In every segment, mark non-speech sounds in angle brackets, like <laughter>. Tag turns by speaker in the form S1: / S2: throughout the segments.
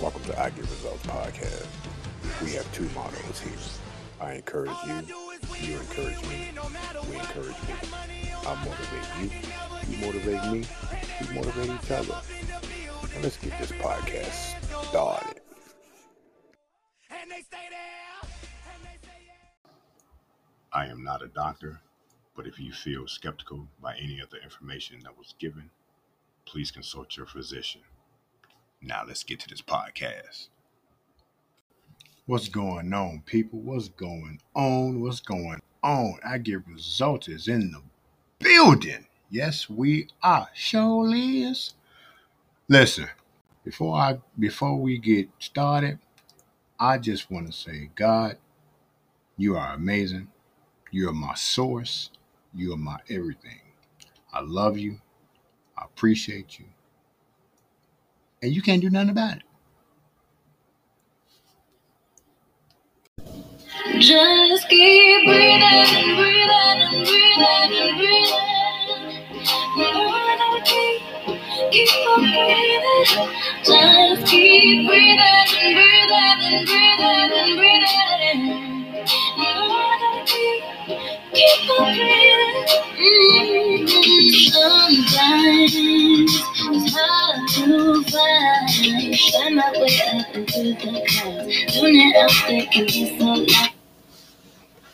S1: Welcome to I Get Results Podcast. We have two models here. I encourage you, you encourage me, we encourage me. I motivate you, you motivate me, we motivate each other. And let's get this podcast started. I am not a doctor, but if you feel skeptical by any of the information that was given, please consult your physician. Now let's get to this podcast. What's going on, people? What's going on? What's going on? I get results is in the building. Yes, we are. Show is. Listen, before I before we get started, I just want to say, God, you are amazing. You are my source. You are my everything. I love you. I appreciate you. And you can't do nothing about it. Just keep breathing and breathing and breathing and breathing. Keep, keep on breathing. Just keep breathing and breathing and breathing and breathing. Keep, keep on breathing. Mm-hmm. Sometimes find. My way up into the clouds.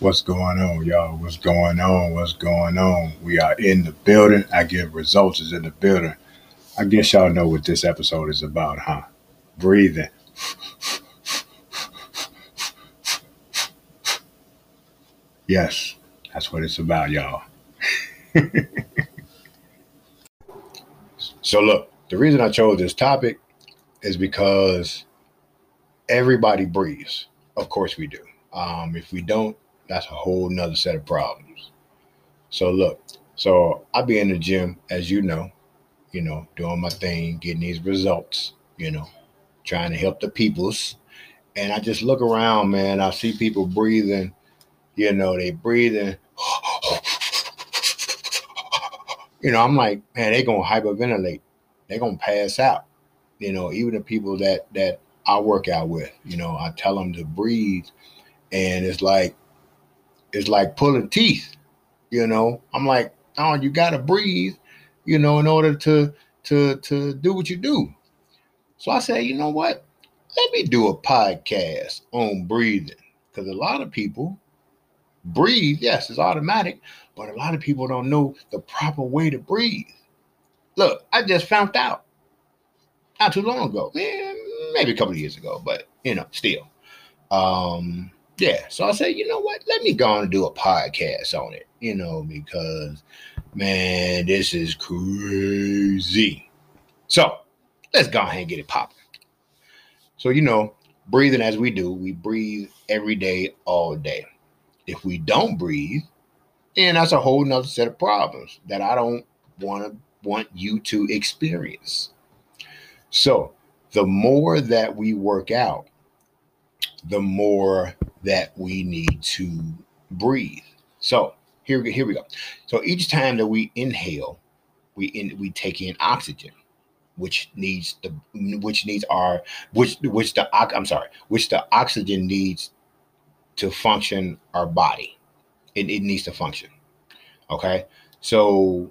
S1: What's going on, y'all? What's going on? What's going on? We are in the building. I get results is in the building. I guess y'all know what this episode is about, huh? Breathing. Yes, that's what it's about, y'all. <laughs> so, look, the reason I chose this topic is because everybody breathes. Of course, we do. Um, if we don't, that's a whole nother set of problems. So look, so I be in the gym, as you know, you know, doing my thing, getting these results, you know, trying to help the peoples. And I just look around, man. I see people breathing, you know, they breathing. You know, I'm like, man, they gonna hyperventilate. They gonna pass out. You know, even the people that that I work out with, you know, I tell them to breathe, and it's like it's like pulling teeth. You know, I'm like, oh, you gotta breathe, you know, in order to to to do what you do. So I say, you know what? Let me do a podcast on breathing because a lot of people breathe. Yes, it's automatic, but a lot of people don't know the proper way to breathe. Look, I just found out not too long ago, man, maybe a couple of years ago, but you know, still. Um, yeah, so I said, you know what? Let me go on and do a podcast on it, you know, because man, this is crazy. So let's go ahead and get it popping. So, you know, breathing as we do, we breathe every day, all day. If we don't breathe, then that's a whole nother set of problems that I don't want to want you to experience. So the more that we work out, the more that we need to breathe. So here, here we go. So each time that we inhale, we in, we take in oxygen, which needs the which needs our which which the I'm sorry, which the oxygen needs to function our body. It, it needs to function. Okay, so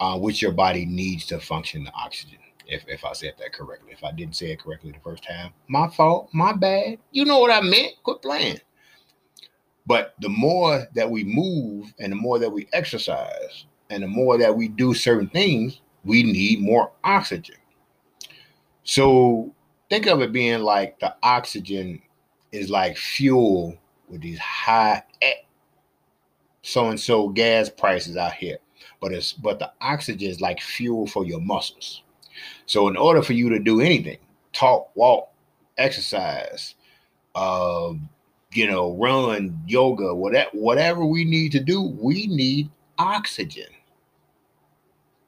S1: uh, which your body needs to function the oxygen if, if I said that correctly. If I didn't say it correctly the first time, my fault, my bad. You know what I meant. Quit playing. But the more that we move and the more that we exercise and the more that we do certain things, we need more oxygen. So think of it being like the oxygen is like fuel with these high so and so gas prices out here. But it's but the oxygen is like fuel for your muscles. So in order for you to do anything, talk, walk, exercise, uh, you know, run, yoga, whatever, whatever we need to do, we need oxygen.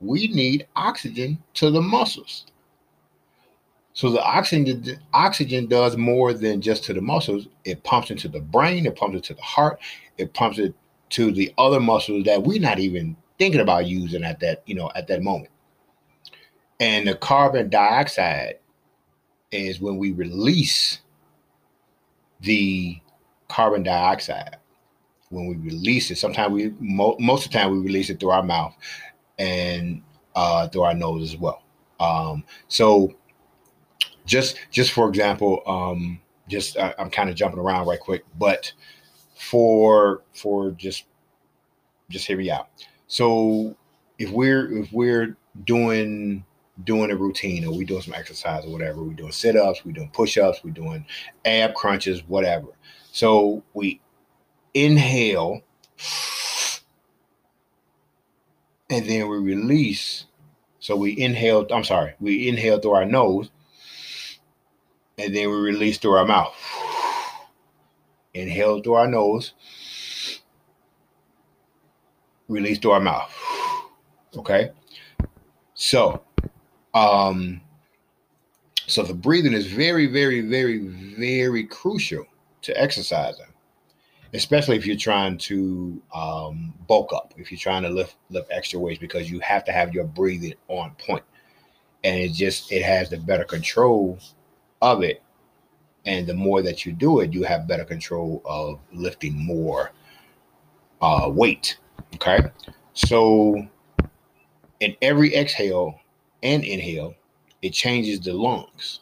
S1: We need oxygen to the muscles. So the oxygen oxygen does more than just to the muscles. It pumps into the brain, it pumps into the heart, it pumps it to the other muscles that we're not even thinking about using at that, you know, at that moment. And the carbon dioxide is when we release the carbon dioxide. When we release it, sometimes we mo- most of the time we release it through our mouth and uh, through our nose as well. Um, so just just for example, um, just I, I'm kind of jumping around right quick, but for for just just hear me out. So if we're if we're doing doing a routine or we're doing some exercise or whatever, we're doing sit-ups, we're doing push-ups, we're doing ab crunches, whatever. So we inhale and then we release. So we inhale, I'm sorry, we inhale through our nose and then we release through our mouth. Inhale through our nose, release through our mouth. Okay. So, um, so the breathing is very, very, very, very crucial to exercising, especially if you're trying to um, bulk up, if you're trying to lift lift extra weights, because you have to have your breathing on point, and it just it has the better control of it, and the more that you do it, you have better control of lifting more uh, weight. Okay, so in every exhale and inhale, it changes the lungs,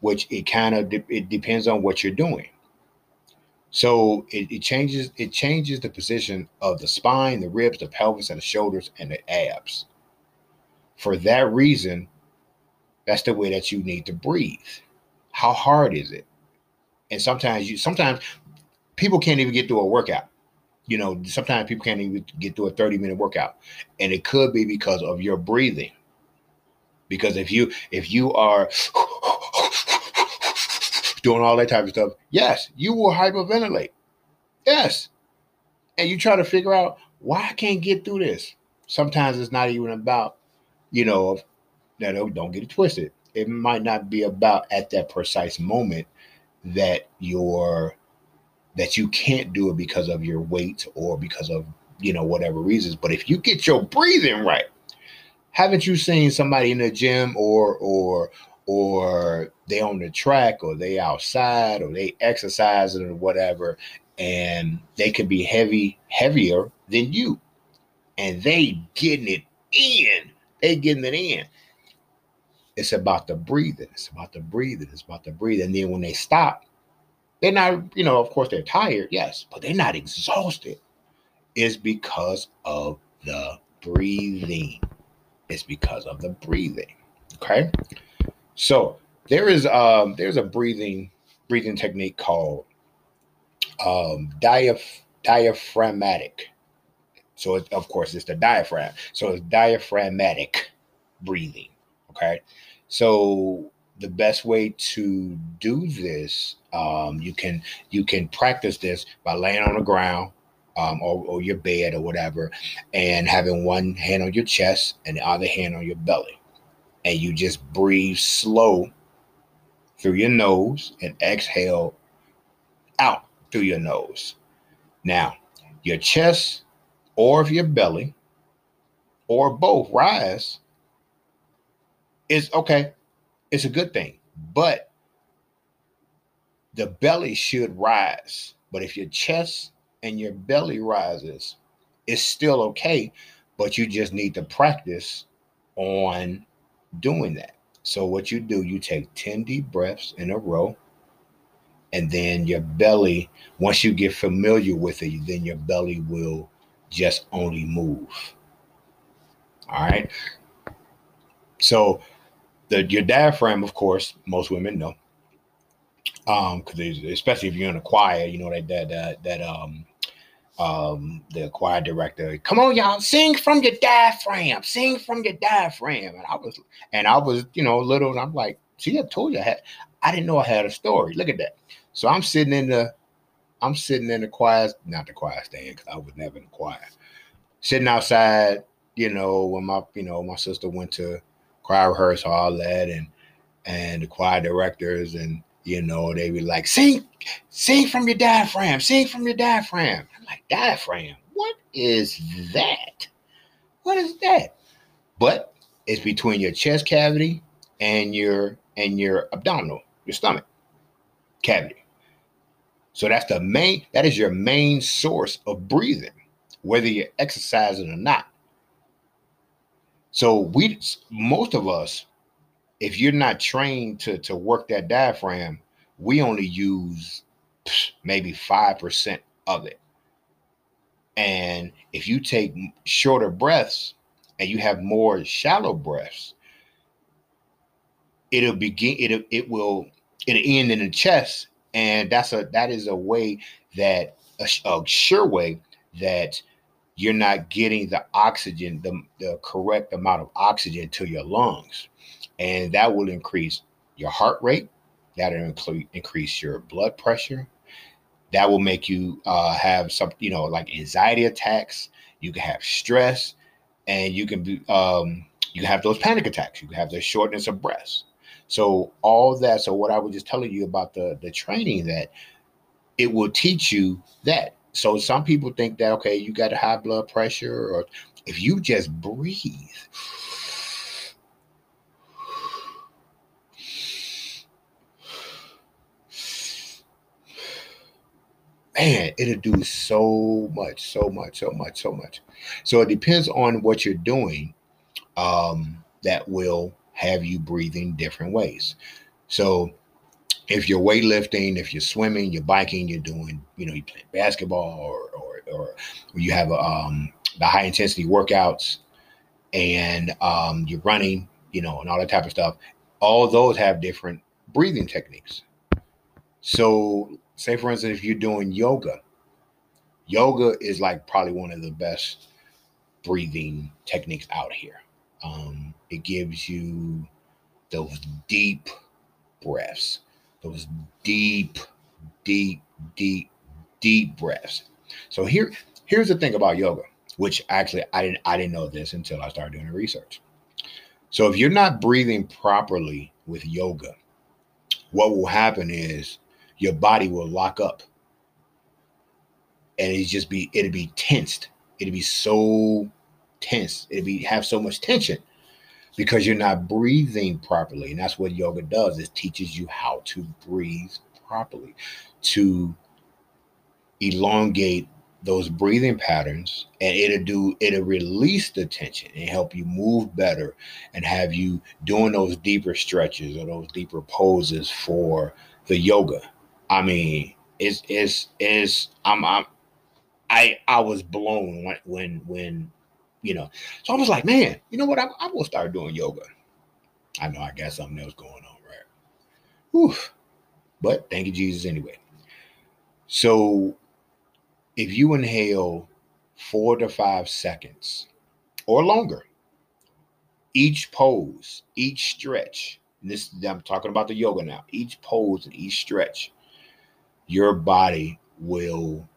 S1: which it kind of de- it depends on what you're doing. So it, it changes it changes the position of the spine, the ribs, the pelvis, and the shoulders and the abs. For that reason, that's the way that you need to breathe. How hard is it? And sometimes you sometimes people can't even get through a workout you know, sometimes people can't even get through a 30 minute workout. And it could be because of your breathing. Because if you if you are doing all that type of stuff, yes, you will hyperventilate. Yes. And you try to figure out why I can't get through this. Sometimes it's not even about, you know, that don't get it twisted. It might not be about at that precise moment that your that you can't do it because of your weight or because of you know whatever reasons. But if you get your breathing right haven't you seen somebody in the gym or or or they on the track or they outside or they exercising or whatever and they could be heavy heavier than you and they getting it in they getting it in. It's about the breathing it's about the breathing it's about the breathing. And then when they stop they're not, you know, of course they're tired, yes, but they're not exhausted. Is because of the breathing. It's because of the breathing. Okay. So there is um there's a breathing breathing technique called um diaph- diaphragmatic. So it, of course it's the diaphragm. So it's diaphragmatic breathing. Okay. So the best way to do this um, you can you can practice this by laying on the ground um, or, or your bed or whatever and having one hand on your chest and the other hand on your belly. And you just breathe slow through your nose and exhale out through your nose. Now your chest or if your belly or both rise is okay it's a good thing. But the belly should rise. But if your chest and your belly rises, it's still okay. But you just need to practice on doing that. So, what you do, you take 10 deep breaths in a row. And then your belly, once you get familiar with it, then your belly will just only move. All right. So, the your diaphragm, of course, most women know. Um, because especially if you're in a choir, you know that that that, that um um the choir director, come on, y'all, sing from your diaphragm, sing from your diaphragm. And I was and I was, you know, little, and I'm like, see, I told you I had I didn't know I had a story. Look at that. So I'm sitting in the I'm sitting in the choir, not the choir stand, because I was never in the choir. Sitting outside, you know, when my you know, my sister went to choir rehearsal, all that, and and the choir directors, and you know, they be like, sing, sing from your diaphragm, sing from your diaphragm. I'm like, diaphragm, what is that? What is that? But it's between your chest cavity and your and your abdominal, your stomach cavity. So that's the main, that is your main source of breathing, whether you're exercising or not. So we most of us, if you're not trained to to work that diaphragm, we only use maybe 5% of it. And if you take shorter breaths and you have more shallow breaths, it'll begin it'll it will it'll end in the chest. And that's a that is a way that a, a sure way that you're not getting the oxygen, the, the correct amount of oxygen to your lungs. And that will increase your heart rate, that'll include, increase your blood pressure. That will make you uh, have some, you know, like anxiety attacks. You can have stress, and you can be, um, you have those panic attacks. You can have the shortness of breath. So all that. So what I was just telling you about the the training that it will teach you that so some people think that okay, you got a high blood pressure, or if you just breathe. Man, it'll do so much, so much, so much, so much. So it depends on what you're doing um, that will have you breathing different ways. So if you're weightlifting, if you're swimming, you're biking, you're doing, you know, you play basketball or or or, you have um, the high intensity workouts and um, you're running, you know, and all that type of stuff. All those have different breathing techniques. So, say for instance, if you're doing yoga, yoga is like probably one of the best breathing techniques out here. Um, it gives you those deep breaths those deep, deep, deep, deep breaths. So here, here's the thing about yoga, which actually I didn't I didn't know this until I started doing the research. So if you're not breathing properly with yoga, what will happen is your body will lock up and it just be it'll be tensed. It'll be so tense. It'll be have so much tension because you're not breathing properly. And that's what yoga does. It teaches you how to breathe properly, to elongate those breathing patterns and it'll do it'll release the tension and help you move better and have you doing those deeper stretches or those deeper poses for the yoga i mean it's it's it's i'm i'm i i was blown when when when you know. So I was like, man, you know what? I'm, I'm gonna start doing yoga. I know I got something else going on, right? Whew. But thank you, Jesus, anyway. So if you inhale four to five seconds or longer, each pose, each stretch, this I'm talking about the yoga now, each pose and each stretch, your body will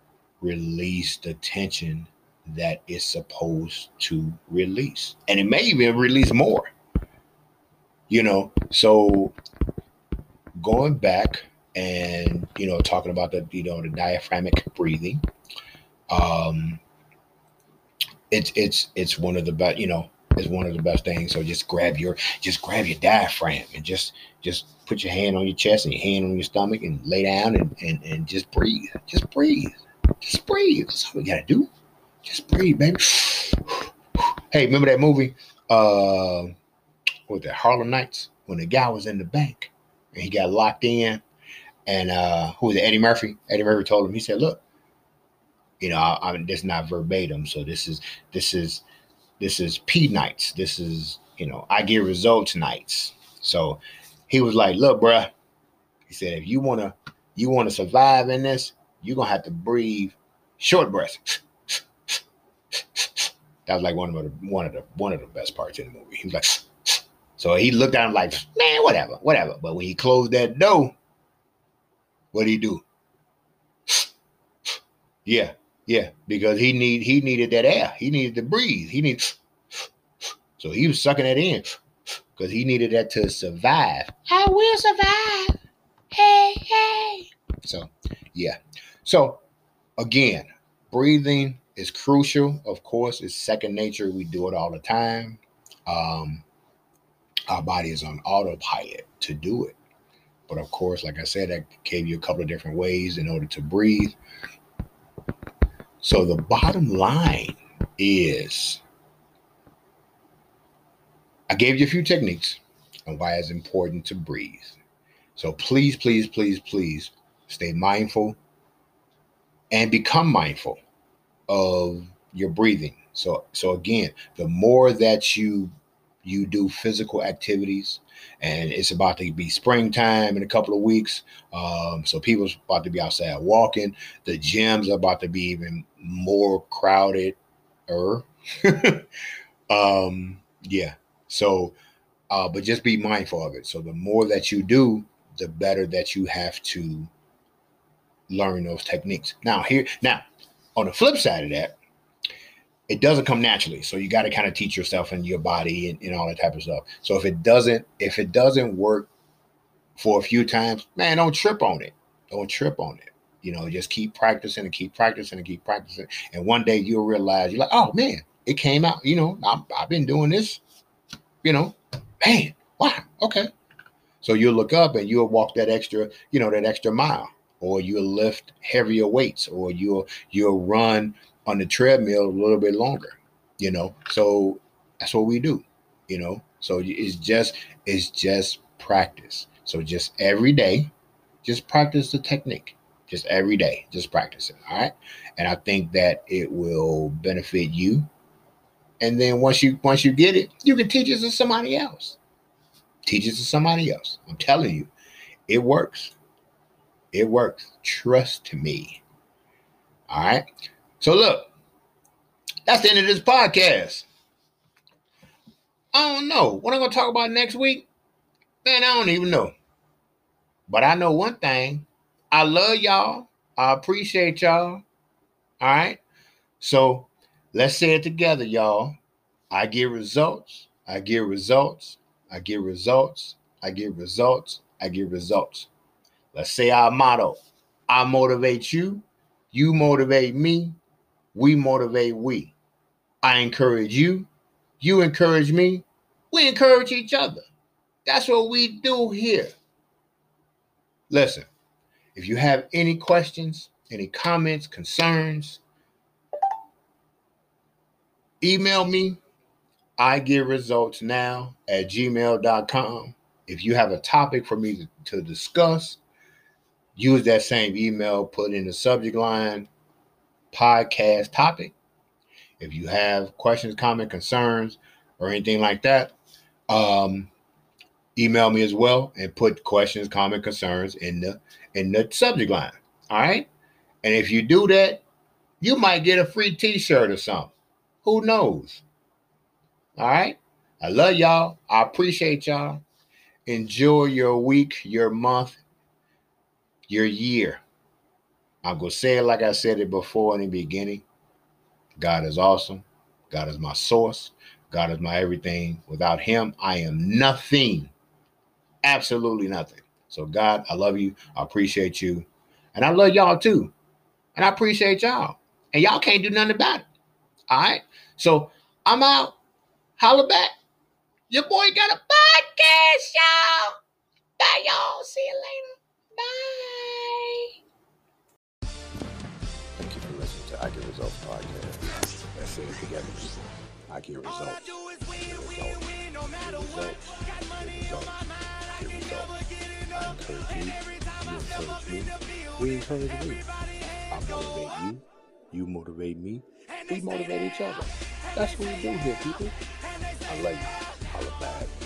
S1: release the tension that is supposed to release. And it may even release more. You know, so going back and you know talking about the you know the diaphragmic breathing um it's it's it's one of the best you know it's one of the best things so just grab your just grab your diaphragm and just just put your hand on your chest and your hand on your stomach and lay down and and, and just breathe just breathe just breathe that's all we gotta do just breathe, baby. hey, remember that movie? Uh, what was that? Harlem Nights when the guy was in the bank and he got locked in, and uh, who was it? Eddie Murphy. Eddie Murphy told him. He said, "Look, you know, I, I, this is not verbatim, so this is this is this is P nights. This is you know, I get results nights." So he was like, "Look, bruh," he said, "if you wanna you wanna survive in this, you're gonna have to breathe short breaths." <laughs> That was like one of the one of the one of the best parts in the movie. He was like, <sniffs> so he looked at him like, man, whatever, whatever. But when he closed that door, what did he do? <sniffs> yeah, yeah, because he need he needed that air. He needed to breathe. He needed <sniffs> so he was sucking it in because he needed that to survive.
S2: I will survive. Hey, hey.
S1: So, yeah. So, again, breathing is crucial. Of course, it's second nature. We do it all the time. Um, our body is on autopilot to do it. But of course, like I said, I gave you a couple of different ways in order to breathe. So the bottom line is I gave you a few techniques on why it's important to breathe. So please, please, please, please stay mindful and become mindful of your breathing. So so again, the more that you you do physical activities, and it's about to be springtime in a couple of weeks. Um, so people's about to be outside walking. The gyms are about to be even more crowded. Er, <laughs> um, yeah. So, uh, but just be mindful of it. So the more that you do, the better that you have to learn those techniques. Now, here, now, on the flip side of that, it doesn't come naturally. So you got to kind of teach yourself and your body and, and all that type of stuff. So if it doesn't, if it doesn't work for a few times, man, don't trip on it. Don't trip on it. You know, just keep practicing and keep practicing and keep practicing. And one day you'll realize you're like, oh man, it came out. You know, i have been doing this. You know, man, wow, okay. So you'll look up and you'll walk that extra, you know, that extra mile, or you'll lift heavier weights, or you'll you'll run on the treadmill a little bit longer, you know. So that's what we do, you know. So it's just it's just practice. So just every day, just practice the technique. Just every day, just practice it. All right. And I think that it will benefit you. And then once you once you get it, you can teach it to somebody else. Teach it to somebody else. I'm telling you, it works. It works. Trust me. All right. So look, that's the end of this podcast. I don't know. What I'm gonna talk about next week? Man, I don't even know. But I know one thing. I love y'all. I appreciate y'all. All right. So let's say it together, y'all. I get results. I get results. I get results. I get results. I get results. Let's say our motto I motivate you. You motivate me. We motivate we. I encourage you. You encourage me. We encourage each other. That's what we do here. Listen, if you have any questions, any comments, concerns, email me. I get results now at gmail.com. If you have a topic for me to, to discuss, use that same email, put in the subject line podcast topic. If you have questions, comment, concerns, or anything like that, um, email me as well and put questions, comment, concerns in the in the subject line. All right. And if you do that, you might get a free t-shirt or something. Who knows? All right. I love y'all. I appreciate y'all. Enjoy your week, your month, your year. I'm going to say it like I said it before in the beginning. God is awesome. God is my source. God is my everything. Without Him, I am nothing. Absolutely nothing. So, God, I love you. I appreciate you. And I love y'all too. And I appreciate y'all. And y'all can't do nothing about it. All right. So, I'm out. Holla back. Your boy got a podcast, y'all. Bye, y'all. See you later. Bye. Thank you for listening to I Get Results podcast. Let's say it together. I Get Results. I get results. Get results. Get results. I encourage you. You encourage me. We encourage me. I motivate you. You motivate me. We motivate each other. That's what we do here, people. I love you. Holla back.